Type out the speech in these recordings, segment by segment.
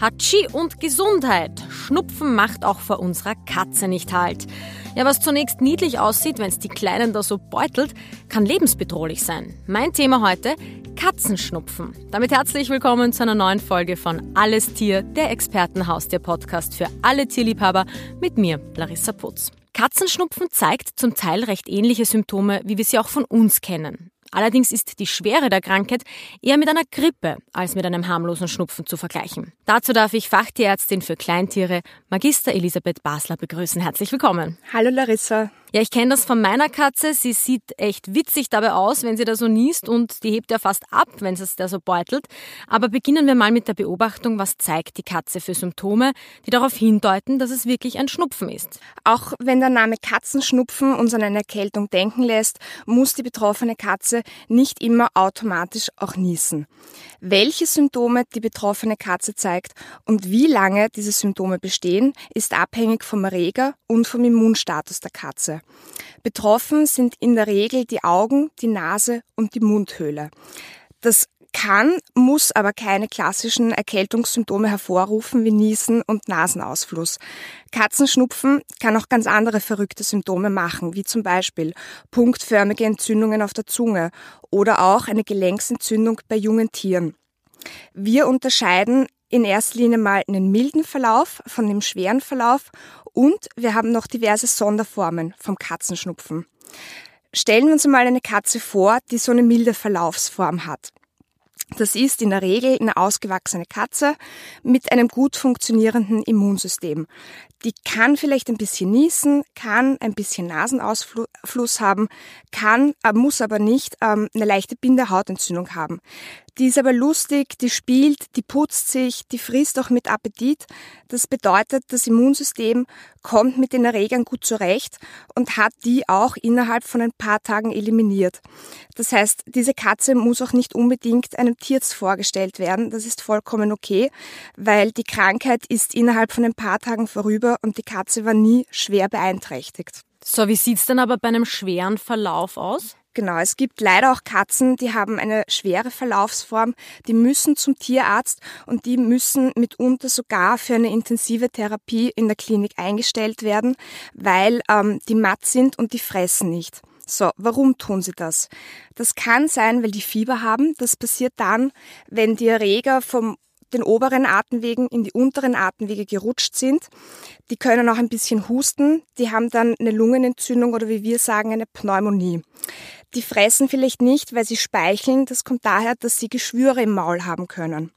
Hatschi und Gesundheit. Schnupfen macht auch vor unserer Katze nicht halt. Ja, was zunächst niedlich aussieht, wenn es die Kleinen da so beutelt, kann lebensbedrohlich sein. Mein Thema heute, Katzenschnupfen. Damit herzlich willkommen zu einer neuen Folge von Alles Tier, der Expertenhaustier-Podcast für alle Tierliebhaber mit mir, Larissa Putz. Katzenschnupfen zeigt zum Teil recht ähnliche Symptome, wie wir sie auch von uns kennen. Allerdings ist die Schwere der Krankheit eher mit einer Grippe als mit einem harmlosen Schnupfen zu vergleichen. Dazu darf ich Fachtierärztin für Kleintiere, Magister Elisabeth Basler, begrüßen. Herzlich willkommen. Hallo Larissa. Ja, ich kenne das von meiner Katze. Sie sieht echt witzig dabei aus, wenn sie da so niest und die hebt ja fast ab, wenn es da so beutelt. Aber beginnen wir mal mit der Beobachtung, was zeigt die Katze für Symptome, die darauf hindeuten, dass es wirklich ein Schnupfen ist. Auch wenn der Name Katzenschnupfen uns an eine Erkältung denken lässt, muss die betroffene Katze nicht immer automatisch auch niesen. Welche Symptome die betroffene Katze zeigt und wie lange diese Symptome bestehen, ist abhängig vom Erreger und vom Immunstatus der Katze. Betroffen sind in der Regel die Augen, die Nase und die Mundhöhle. Das kann, muss aber keine klassischen Erkältungssymptome hervorrufen wie Niesen und Nasenausfluss. Katzenschnupfen kann auch ganz andere verrückte Symptome machen, wie zum Beispiel punktförmige Entzündungen auf der Zunge oder auch eine Gelenksentzündung bei jungen Tieren. Wir unterscheiden in erster Linie mal einen milden Verlauf von dem schweren Verlauf und wir haben noch diverse Sonderformen vom Katzenschnupfen. Stellen wir uns mal eine Katze vor, die so eine milde Verlaufsform hat. Das ist in der Regel eine ausgewachsene Katze mit einem gut funktionierenden Immunsystem. Die kann vielleicht ein bisschen niesen, kann ein bisschen Nasenausfluss haben, kann, äh, muss aber nicht ähm, eine leichte Bindehautentzündung haben. Die ist aber lustig, die spielt, die putzt sich, die frisst auch mit Appetit. Das bedeutet, das Immunsystem kommt mit den Erregern gut zurecht und hat die auch innerhalb von ein paar Tagen eliminiert. Das heißt, diese Katze muss auch nicht unbedingt einem Tierarzt vorgestellt werden. Das ist vollkommen okay, weil die Krankheit ist innerhalb von ein paar Tagen vorüber und die Katze war nie schwer beeinträchtigt. So, wie sieht's dann aber bei einem schweren Verlauf aus? Genau, es gibt leider auch Katzen, die haben eine schwere Verlaufsform, die müssen zum Tierarzt und die müssen mitunter sogar für eine intensive Therapie in der Klinik eingestellt werden, weil ähm, die matt sind und die fressen nicht. So, warum tun sie das? Das kann sein, weil die Fieber haben. Das passiert dann, wenn die Erreger vom den oberen Atemwegen in die unteren Atemwege gerutscht sind. Die können auch ein bisschen husten. Die haben dann eine Lungenentzündung oder wie wir sagen, eine Pneumonie. Die fressen vielleicht nicht, weil sie speicheln. Das kommt daher, dass sie Geschwüre im Maul haben können.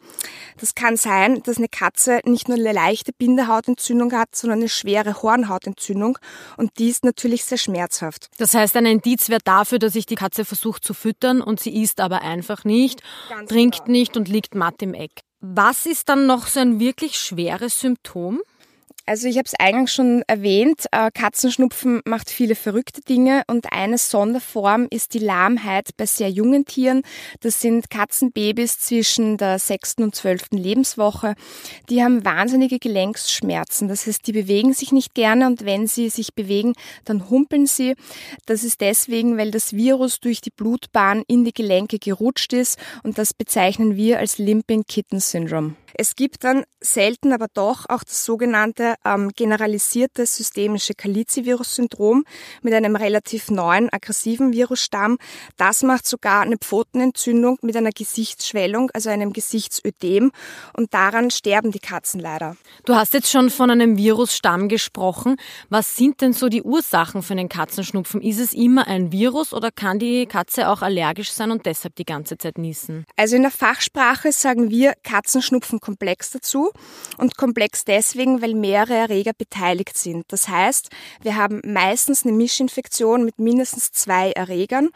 Das kann sein, dass eine Katze nicht nur eine leichte Bindehautentzündung hat, sondern eine schwere Hornhautentzündung. Und die ist natürlich sehr schmerzhaft. Das heißt, ein Indiz wäre dafür, dass sich die Katze versucht zu füttern und sie isst aber einfach nicht, Ganz trinkt genau. nicht und liegt matt im Eck. Was ist dann noch so ein wirklich schweres Symptom? Also ich habe es eingangs schon erwähnt, äh, Katzenschnupfen macht viele verrückte Dinge und eine Sonderform ist die Lahmheit bei sehr jungen Tieren. Das sind Katzenbabys zwischen der sechsten und zwölften Lebenswoche. Die haben wahnsinnige Gelenksschmerzen. Das heißt, die bewegen sich nicht gerne und wenn sie sich bewegen, dann humpeln sie. Das ist deswegen, weil das Virus durch die Blutbahn in die Gelenke gerutscht ist und das bezeichnen wir als Limping Kitten Syndrome. Es gibt dann selten aber doch auch das sogenannte ähm, generalisierte systemische Kalizi-Virus-Syndrom mit einem relativ neuen aggressiven Virusstamm. Das macht sogar eine Pfotenentzündung mit einer Gesichtsschwellung, also einem Gesichtsödem und daran sterben die Katzen leider. Du hast jetzt schon von einem Virusstamm gesprochen. Was sind denn so die Ursachen für den Katzenschnupfen? Ist es immer ein Virus oder kann die Katze auch allergisch sein und deshalb die ganze Zeit niesen? Also in der Fachsprache sagen wir Katzenschnupfen komplex dazu und komplex deswegen, weil mehrere Erreger beteiligt sind. Das heißt, wir haben meistens eine Mischinfektion mit mindestens zwei Erregern.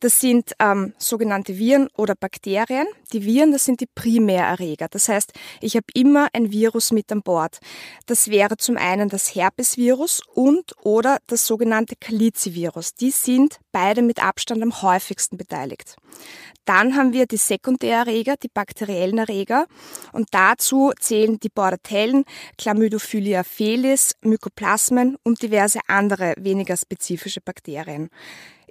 Das sind ähm, sogenannte Viren oder Bakterien. Die Viren, das sind die Primärerreger. Das heißt, ich habe immer ein Virus mit an Bord. Das wäre zum einen das Herpesvirus und oder das sogenannte Kalizivirus. Die sind beide mit Abstand am häufigsten beteiligt. Dann haben wir die Sekundärerreger, die bakteriellen Erreger. Und dazu zählen die Bordetellen, Chlamydophilia felis, Mykoplasmen und diverse andere weniger spezifische Bakterien.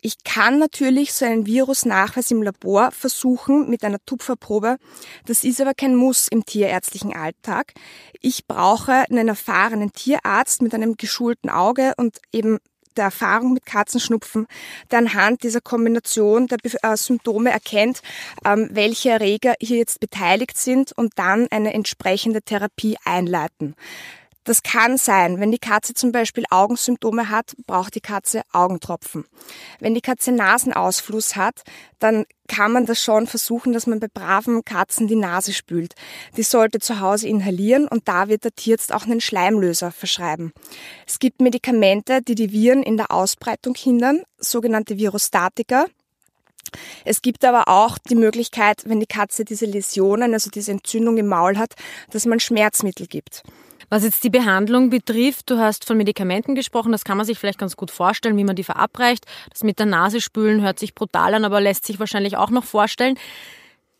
Ich kann natürlich so einen Virusnachweis im Labor versuchen mit einer Tupferprobe. Das ist aber kein Muss im tierärztlichen Alltag. Ich brauche einen erfahrenen Tierarzt mit einem geschulten Auge und eben der Erfahrung mit Katzenschnupfen, der anhand dieser Kombination der äh, Symptome erkennt, ähm, welche Erreger hier jetzt beteiligt sind und dann eine entsprechende Therapie einleiten. Das kann sein, wenn die Katze zum Beispiel Augensymptome hat, braucht die Katze Augentropfen. Wenn die Katze Nasenausfluss hat, dann kann man das schon versuchen, dass man bei braven Katzen die Nase spült. Die sollte zu Hause inhalieren und da wird der Tierarzt auch einen Schleimlöser verschreiben. Es gibt Medikamente, die die Viren in der Ausbreitung hindern, sogenannte Virostatika. Es gibt aber auch die Möglichkeit, wenn die Katze diese Läsionen, also diese Entzündung im Maul hat, dass man Schmerzmittel gibt. Was jetzt die Behandlung betrifft, du hast von Medikamenten gesprochen, das kann man sich vielleicht ganz gut vorstellen, wie man die verabreicht. Das mit der Nase spülen hört sich brutal an, aber lässt sich wahrscheinlich auch noch vorstellen.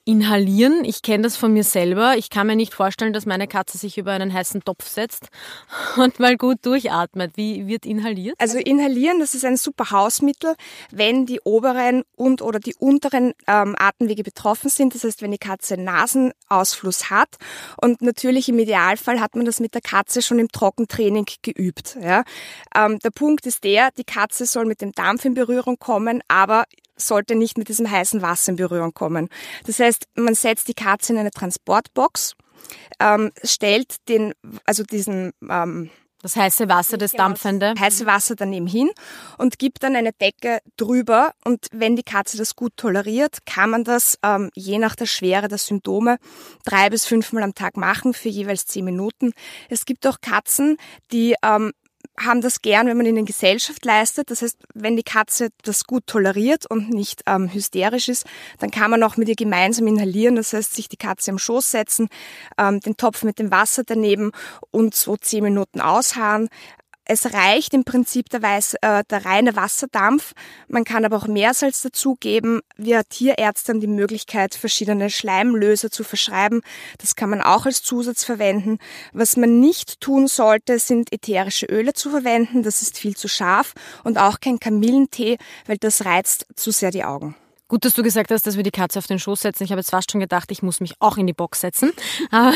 Inhalieren, ich kenne das von mir selber. Ich kann mir nicht vorstellen, dass meine Katze sich über einen heißen Topf setzt und mal gut durchatmet. Wie wird inhaliert? Also inhalieren, das ist ein super Hausmittel, wenn die oberen und oder die unteren ähm, Atemwege betroffen sind. Das heißt, wenn die Katze Nasenausfluss hat. Und natürlich im Idealfall hat man das mit der Katze schon im Trockentraining geübt. Ja. Ähm, der Punkt ist der, die Katze soll mit dem Dampf in Berührung kommen, aber sollte nicht mit diesem heißen Wasser in Berührung kommen. Das heißt, man setzt die Katze in eine Transportbox, ähm, stellt den, also diesen ähm, das heiße Wasser, das dampfende. Heiße Wasser daneben hin und gibt dann eine Decke drüber. Und wenn die Katze das gut toleriert, kann man das ähm, je nach der Schwere der Symptome drei bis fünfmal am Tag machen für jeweils zehn Minuten. Es gibt auch Katzen, die ähm, haben das gern, wenn man ihnen Gesellschaft leistet. Das heißt, wenn die Katze das gut toleriert und nicht ähm, hysterisch ist, dann kann man auch mit ihr gemeinsam inhalieren. Das heißt, sich die Katze am Schoß setzen, ähm, den Topf mit dem Wasser daneben und so zehn Minuten ausharren. Es reicht im Prinzip der, Weiß, äh, der reine Wasserdampf. Man kann aber auch Meersalz dazugeben. Wir Tierärzte haben die Möglichkeit, verschiedene Schleimlöser zu verschreiben. Das kann man auch als Zusatz verwenden. Was man nicht tun sollte, sind ätherische Öle zu verwenden. Das ist viel zu scharf und auch kein Kamillentee, weil das reizt zu sehr die Augen. Gut, dass du gesagt hast, dass wir die Katze auf den Schoß setzen. Ich habe jetzt fast schon gedacht, ich muss mich auch in die Box setzen. Aber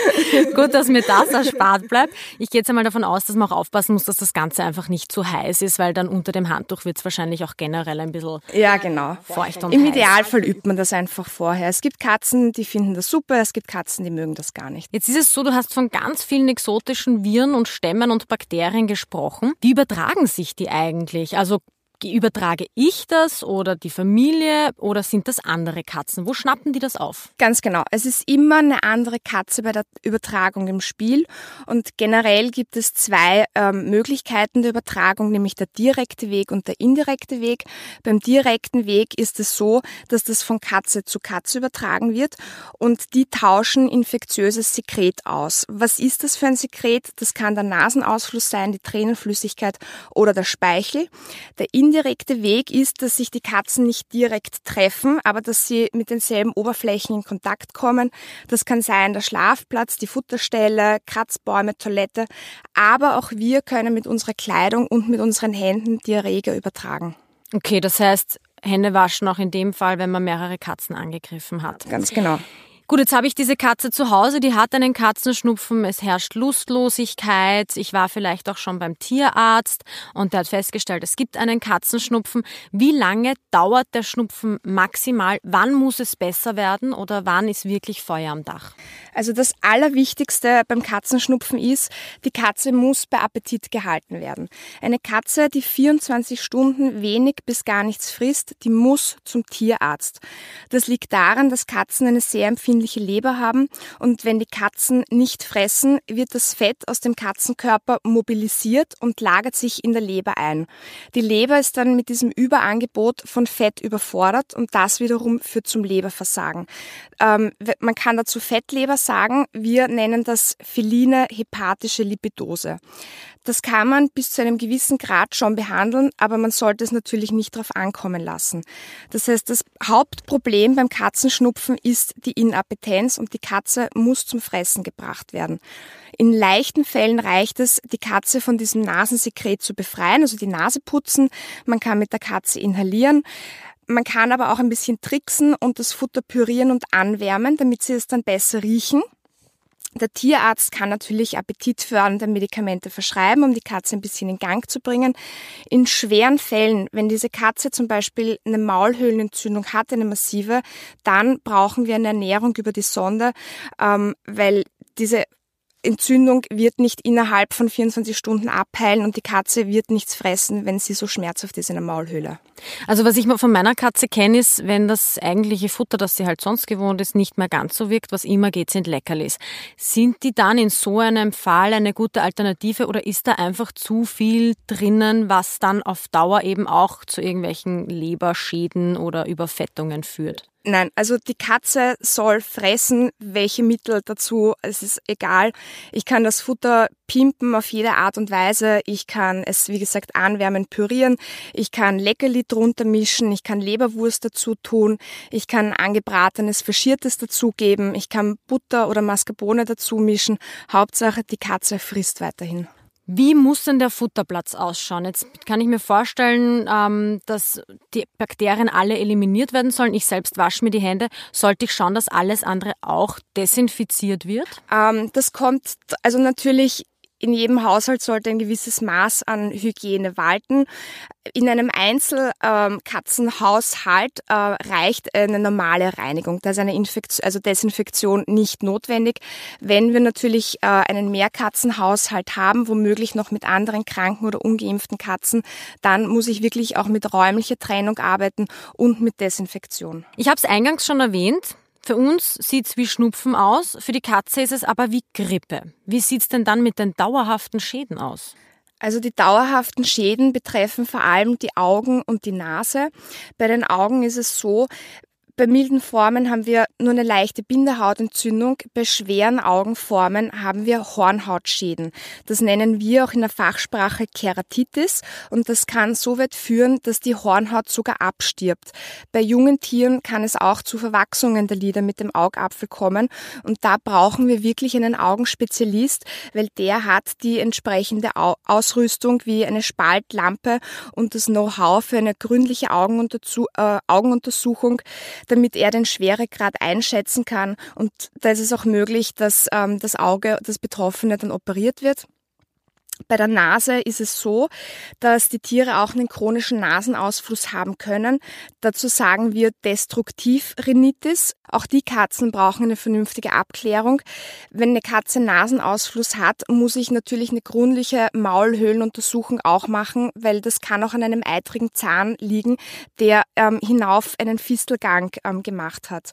gut, dass mir das erspart bleibt. Ich gehe jetzt einmal davon aus, dass man auch aufpassen muss, dass das Ganze einfach nicht zu heiß ist, weil dann unter dem Handtuch wird es wahrscheinlich auch generell ein bisschen ja, genau. feucht und Im heiß. Idealfall übt man das einfach vorher. Es gibt Katzen, die finden das super, es gibt Katzen, die mögen das gar nicht. Jetzt ist es so, du hast von ganz vielen exotischen Viren und Stämmen und Bakterien gesprochen. Wie übertragen sich die eigentlich? Also Übertrage ich das oder die Familie oder sind das andere Katzen? Wo schnappen die das auf? Ganz genau. Es ist immer eine andere Katze bei der Übertragung im Spiel und generell gibt es zwei ähm, Möglichkeiten der Übertragung, nämlich der direkte Weg und der indirekte Weg. Beim direkten Weg ist es so, dass das von Katze zu Katze übertragen wird und die tauschen infektiöses Sekret aus. Was ist das für ein Sekret? Das kann der Nasenausfluss sein, die Tränenflüssigkeit oder der Speichel. Der indirekte Weg ist, dass sich die Katzen nicht direkt treffen, aber dass sie mit denselben Oberflächen in Kontakt kommen. Das kann sein der Schlafplatz, die Futterstelle, Kratzbäume, Toilette. Aber auch wir können mit unserer Kleidung und mit unseren Händen die Erreger übertragen. Okay, das heißt, Hände waschen auch in dem Fall, wenn man mehrere Katzen angegriffen hat. Ganz genau. Gut, jetzt habe ich diese Katze zu Hause, die hat einen Katzenschnupfen, es herrscht Lustlosigkeit, ich war vielleicht auch schon beim Tierarzt und der hat festgestellt, es gibt einen Katzenschnupfen. Wie lange dauert der Schnupfen maximal? Wann muss es besser werden oder wann ist wirklich Feuer am Dach? Also das Allerwichtigste beim Katzenschnupfen ist, die Katze muss bei Appetit gehalten werden. Eine Katze, die 24 Stunden wenig bis gar nichts frisst, die muss zum Tierarzt. Das liegt daran, dass Katzen eine sehr empfindliche empfindliche Leber haben und wenn die Katzen nicht fressen, wird das Fett aus dem Katzenkörper mobilisiert und lagert sich in der Leber ein. Die Leber ist dann mit diesem Überangebot von Fett überfordert und das wiederum führt zum Leberversagen. Ähm, man kann dazu Fettleber sagen, wir nennen das feline hepatische Lipidose. Das kann man bis zu einem gewissen Grad schon behandeln, aber man sollte es natürlich nicht darauf ankommen lassen. Das heißt, das Hauptproblem beim Katzenschnupfen ist die Inappetenz und die Katze muss zum Fressen gebracht werden. In leichten Fällen reicht es, die Katze von diesem Nasensekret zu befreien, also die Nase putzen. Man kann mit der Katze inhalieren. Man kann aber auch ein bisschen tricksen und das Futter pürieren und anwärmen, damit sie es dann besser riechen. Der Tierarzt kann natürlich appetitfördernde Medikamente verschreiben, um die Katze ein bisschen in Gang zu bringen. In schweren Fällen, wenn diese Katze zum Beispiel eine Maulhöhlenentzündung hat, eine massive, dann brauchen wir eine Ernährung über die Sonde, ähm, weil diese Entzündung wird nicht innerhalb von 24 Stunden abheilen und die Katze wird nichts fressen, wenn sie so schmerzhaft ist in der Maulhöhle. Also was ich von meiner Katze kenne, ist, wenn das eigentliche Futter, das sie halt sonst gewohnt ist, nicht mehr ganz so wirkt, was immer geht, sind Leckerlis. Sind die dann in so einem Fall eine gute Alternative oder ist da einfach zu viel drinnen, was dann auf Dauer eben auch zu irgendwelchen Leberschäden oder Überfettungen führt? Nein, also die Katze soll fressen, welche Mittel dazu, es ist egal. Ich kann das Futter pimpen auf jede Art und Weise. Ich kann es, wie gesagt, anwärmen, pürieren. Ich kann Leckerli drunter mischen. Ich kann Leberwurst dazu tun. Ich kann angebratenes, faschiertes dazugeben. Ich kann Butter oder Mascarpone dazu mischen. Hauptsache, die Katze frisst weiterhin. Wie muss denn der Futterplatz ausschauen? Jetzt kann ich mir vorstellen, ähm, dass die Bakterien alle eliminiert werden sollen. Ich selbst wasche mir die Hände. Sollte ich schauen, dass alles andere auch desinfiziert wird? Ähm, das kommt also natürlich in jedem Haushalt sollte ein gewisses Maß an Hygiene walten. In einem Einzelkatzenhaushalt äh, reicht eine normale Reinigung. Da ist eine Infektion, also Desinfektion nicht notwendig. Wenn wir natürlich äh, einen Mehrkatzenhaushalt haben, womöglich noch mit anderen kranken oder ungeimpften Katzen, dann muss ich wirklich auch mit räumlicher Trennung arbeiten und mit Desinfektion. Ich habe es eingangs schon erwähnt. Für uns sieht's wie Schnupfen aus, für die Katze ist es aber wie Grippe. Wie sieht's denn dann mit den dauerhaften Schäden aus? Also die dauerhaften Schäden betreffen vor allem die Augen und die Nase. Bei den Augen ist es so, bei milden Formen haben wir nur eine leichte Bindehautentzündung. Bei schweren Augenformen haben wir Hornhautschäden. Das nennen wir auch in der Fachsprache Keratitis und das kann so weit führen, dass die Hornhaut sogar abstirbt. Bei jungen Tieren kann es auch zu Verwachsungen der Lider mit dem Augapfel kommen und da brauchen wir wirklich einen Augenspezialist, weil der hat die entsprechende Ausrüstung wie eine Spaltlampe und das Know-how für eine gründliche äh, Augenuntersuchung damit er den Schweregrad einschätzen kann. Und da ist es auch möglich, dass ähm, das Auge, das Betroffene dann operiert wird. Bei der Nase ist es so, dass die Tiere auch einen chronischen Nasenausfluss haben können. Dazu sagen wir Destruktivrhinitis. Auch die Katzen brauchen eine vernünftige Abklärung. Wenn eine Katze Nasenausfluss hat, muss ich natürlich eine gründliche Maulhöhlenuntersuchung auch machen, weil das kann auch an einem eitrigen Zahn liegen, der ähm, hinauf einen Fistelgang ähm, gemacht hat.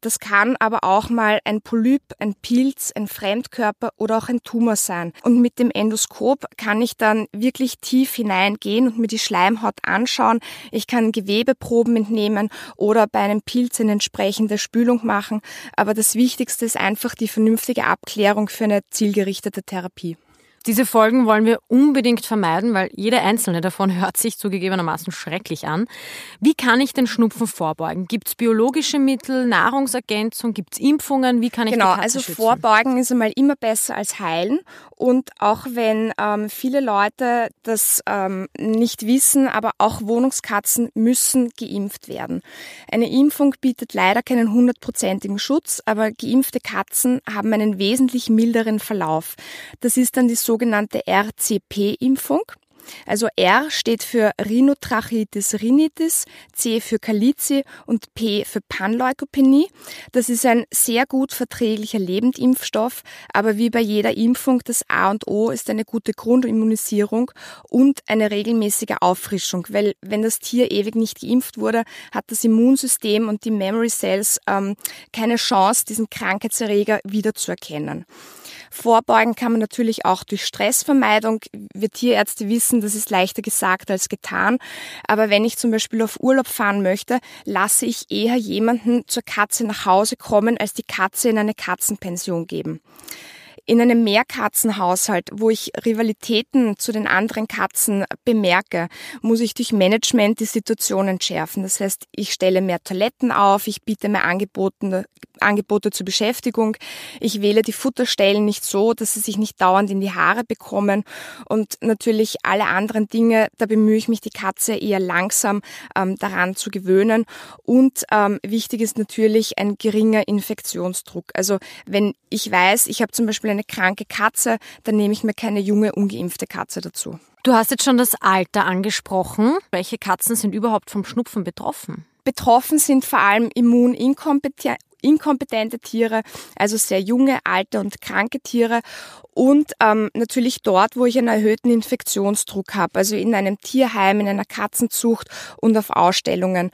Das kann aber auch mal ein Polyp, ein Pilz, ein Fremdkörper oder auch ein Tumor sein. Und mit dem Endoskop Mikroskop kann ich dann wirklich tief hineingehen und mir die Schleimhaut anschauen. Ich kann Gewebeproben entnehmen oder bei einem Pilz eine entsprechende Spülung machen. Aber das Wichtigste ist einfach die vernünftige Abklärung für eine zielgerichtete Therapie. Diese Folgen wollen wir unbedingt vermeiden, weil jede einzelne davon hört sich zugegebenermaßen schrecklich an. Wie kann ich den Schnupfen vorbeugen? Gibt es biologische Mittel, Nahrungsergänzung, gibt es Impfungen? Wie kann ich genau, also schützen? vorbeugen ist einmal immer besser als heilen. Und auch wenn ähm, viele Leute das ähm, nicht wissen, aber auch Wohnungskatzen müssen geimpft werden. Eine Impfung bietet leider keinen hundertprozentigen Schutz, aber geimpfte Katzen haben einen wesentlich milderen Verlauf. Das ist dann die sogenannte RCP-Impfung. Also R steht für Rhinotrachitis rhinitis, C für Calici und P für Panleukopenie. Das ist ein sehr gut verträglicher Lebendimpfstoff, aber wie bei jeder Impfung, das A und O ist eine gute Grundimmunisierung und eine regelmäßige Auffrischung, weil wenn das Tier ewig nicht geimpft wurde, hat das Immunsystem und die Memory Cells ähm, keine Chance, diesen Krankheitserreger wiederzuerkennen. Vorbeugen kann man natürlich auch durch Stressvermeidung. Wir Tierärzte wissen, das ist leichter gesagt als getan. Aber wenn ich zum Beispiel auf Urlaub fahren möchte, lasse ich eher jemanden zur Katze nach Hause kommen, als die Katze in eine Katzenpension geben. In einem Mehrkatzenhaushalt, wo ich Rivalitäten zu den anderen Katzen bemerke, muss ich durch Management die Situation entschärfen. Das heißt, ich stelle mehr Toiletten auf, ich biete mehr Angebote, Angebote zur Beschäftigung, ich wähle die Futterstellen nicht so, dass sie sich nicht dauernd in die Haare bekommen und natürlich alle anderen Dinge, da bemühe ich mich, die Katze eher langsam ähm, daran zu gewöhnen. Und ähm, wichtig ist natürlich ein geringer Infektionsdruck. Also wenn ich weiß, ich habe zum Beispiel eine kranke Katze, dann nehme ich mir keine junge, ungeimpfte Katze dazu. Du hast jetzt schon das Alter angesprochen. Welche Katzen sind überhaupt vom Schnupfen betroffen? Betroffen sind vor allem immuninkompetente inkompetente Tiere, also sehr junge, alte und kranke Tiere und ähm, natürlich dort, wo ich einen erhöhten Infektionsdruck habe, also in einem Tierheim, in einer Katzenzucht und auf Ausstellungen.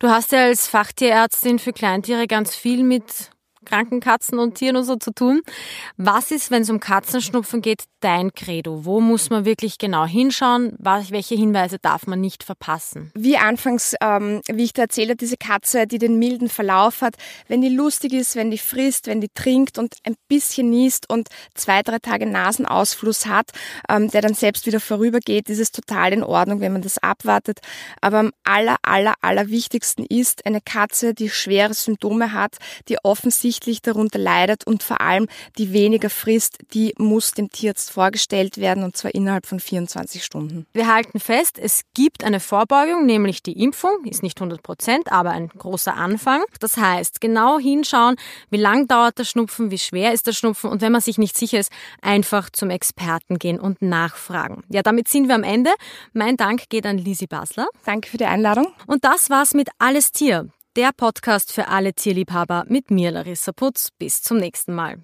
Du hast ja als Fachtierärztin für Kleintiere ganz viel mit kranken Katzen und Tieren und so zu tun. Was ist, wenn es um Katzenschnupfen geht, dein Credo? Wo muss man wirklich genau hinschauen? Welche Hinweise darf man nicht verpassen? Wie anfangs, ähm, wie ich da erzähle, diese Katze, die den milden Verlauf hat, wenn die lustig ist, wenn die frisst, wenn die trinkt und ein bisschen niest und zwei, drei Tage Nasenausfluss hat, ähm, der dann selbst wieder vorübergeht, ist es total in Ordnung, wenn man das abwartet. Aber am aller, aller, aller wichtigsten ist eine Katze, die schwere Symptome hat, die offensichtlich offensichtlich darunter leidet und vor allem die weniger frisst, die muss dem Tierarzt vorgestellt werden und zwar innerhalb von 24 Stunden. Wir halten fest, es gibt eine Vorbeugung, nämlich die Impfung, ist nicht 100 Prozent, aber ein großer Anfang. Das heißt, genau hinschauen, wie lang dauert der Schnupfen, wie schwer ist der Schnupfen und wenn man sich nicht sicher ist, einfach zum Experten gehen und nachfragen. Ja, damit sind wir am Ende. Mein Dank geht an Lisi Basler. Danke für die Einladung. Und das war's mit Alles Tier der Podcast für alle Tierliebhaber mit mir, Larissa Putz. Bis zum nächsten Mal.